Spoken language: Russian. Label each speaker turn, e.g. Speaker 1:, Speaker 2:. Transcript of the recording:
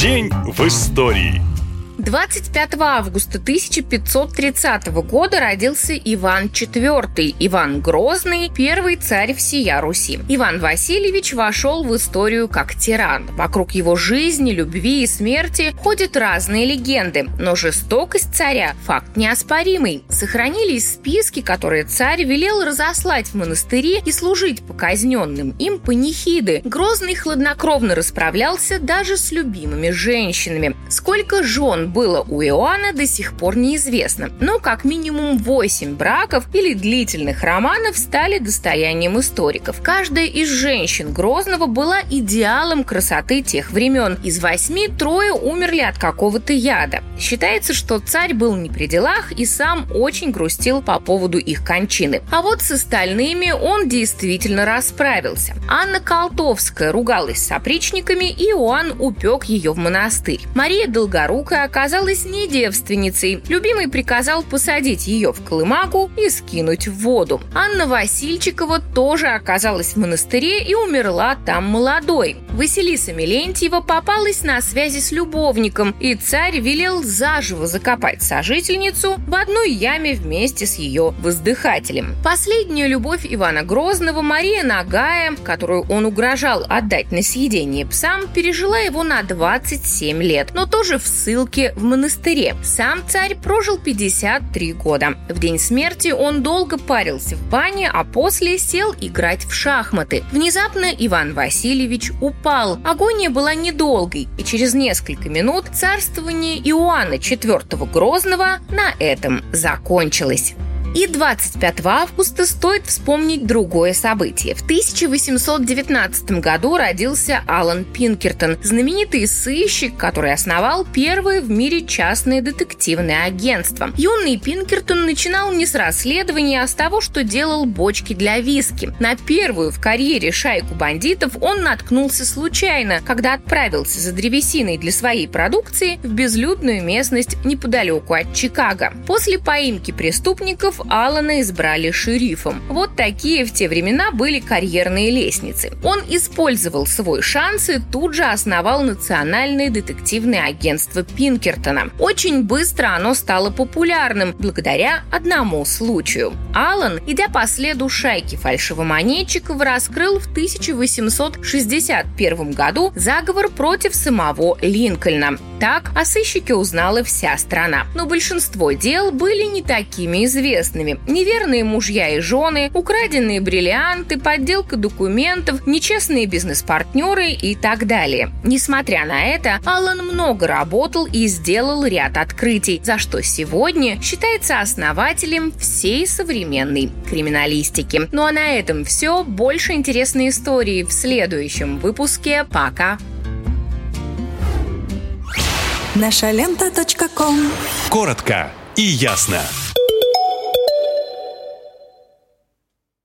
Speaker 1: День в истории.
Speaker 2: 25 августа 1530 года родился Иван IV, Иван Грозный, первый царь всея Руси. Иван Васильевич вошел в историю как тиран. Вокруг его жизни, любви и смерти ходят разные легенды, но жестокость царя – факт неоспоримый. Сохранились списки, которые царь велел разослать в монастыри и служить показненным им панихиды. Грозный хладнокровно расправлялся даже с любимыми женщинами. Сколько жен было у Иоанна, до сих пор неизвестно. Но как минимум 8 браков или длительных романов стали достоянием историков. Каждая из женщин Грозного была идеалом красоты тех времен. Из восьми трое умерли от какого-то яда. Считается, что царь был не при делах и сам очень грустил по поводу их кончины. А вот с остальными он действительно расправился. Анна Колтовская ругалась с опричниками, и Иоанн упек ее в монастырь. Мария Долгорукая оказалась не девственницей. Любимый приказал посадить ее в колымагу и скинуть в воду. Анна Васильчикова тоже оказалась в монастыре и умерла там молодой. Василиса Мелентьева попалась на связи с любовником, и царь велел заживо закопать сожительницу в одной яме вместе с ее воздыхателем. Последняя любовь Ивана Грозного, Мария Нагая, которую он угрожал отдать на съедение псам, пережила его на 27 лет, но тоже в ссылке в монастыре. Сам царь прожил 53 года. В день смерти он долго парился в бане, а после сел играть в шахматы. Внезапно Иван Васильевич упал. Агония была недолгой, и через несколько минут царствование Иоанна IV Грозного на этом закончилось. И 25 августа стоит вспомнить другое событие. В 1819 году родился Алан Пинкертон, знаменитый сыщик, который основал первое в мире частное детективное агентство. Юный Пинкертон начинал не с расследования, а с того, что делал бочки для виски. На первую в карьере шайку бандитов он наткнулся случайно, когда отправился за древесиной для своей продукции в безлюдную местность неподалеку от Чикаго. После поимки преступников Алана избрали шерифом. Вот такие в те времена были карьерные лестницы. Он использовал свой шанс и тут же основал национальное детективное агентство Пинкертона. Очень быстро оно стало популярным благодаря одному случаю. Алан, идя по следу шайки фальшивомонетчиков, раскрыл в 1861 году заговор против самого Линкольна. Так о сыщике узнала вся страна. Но большинство дел были не такими известными. Неверные мужья и жены, украденные бриллианты, подделка документов, нечестные бизнес-партнеры и так далее. Несмотря на это, Аллан много работал и сделал ряд открытий, за что сегодня считается основателем всей современной криминалистики. Ну а на этом все. Больше интересной истории в следующем выпуске. Пока!
Speaker 3: Наша лента.
Speaker 1: Коротко и ясно.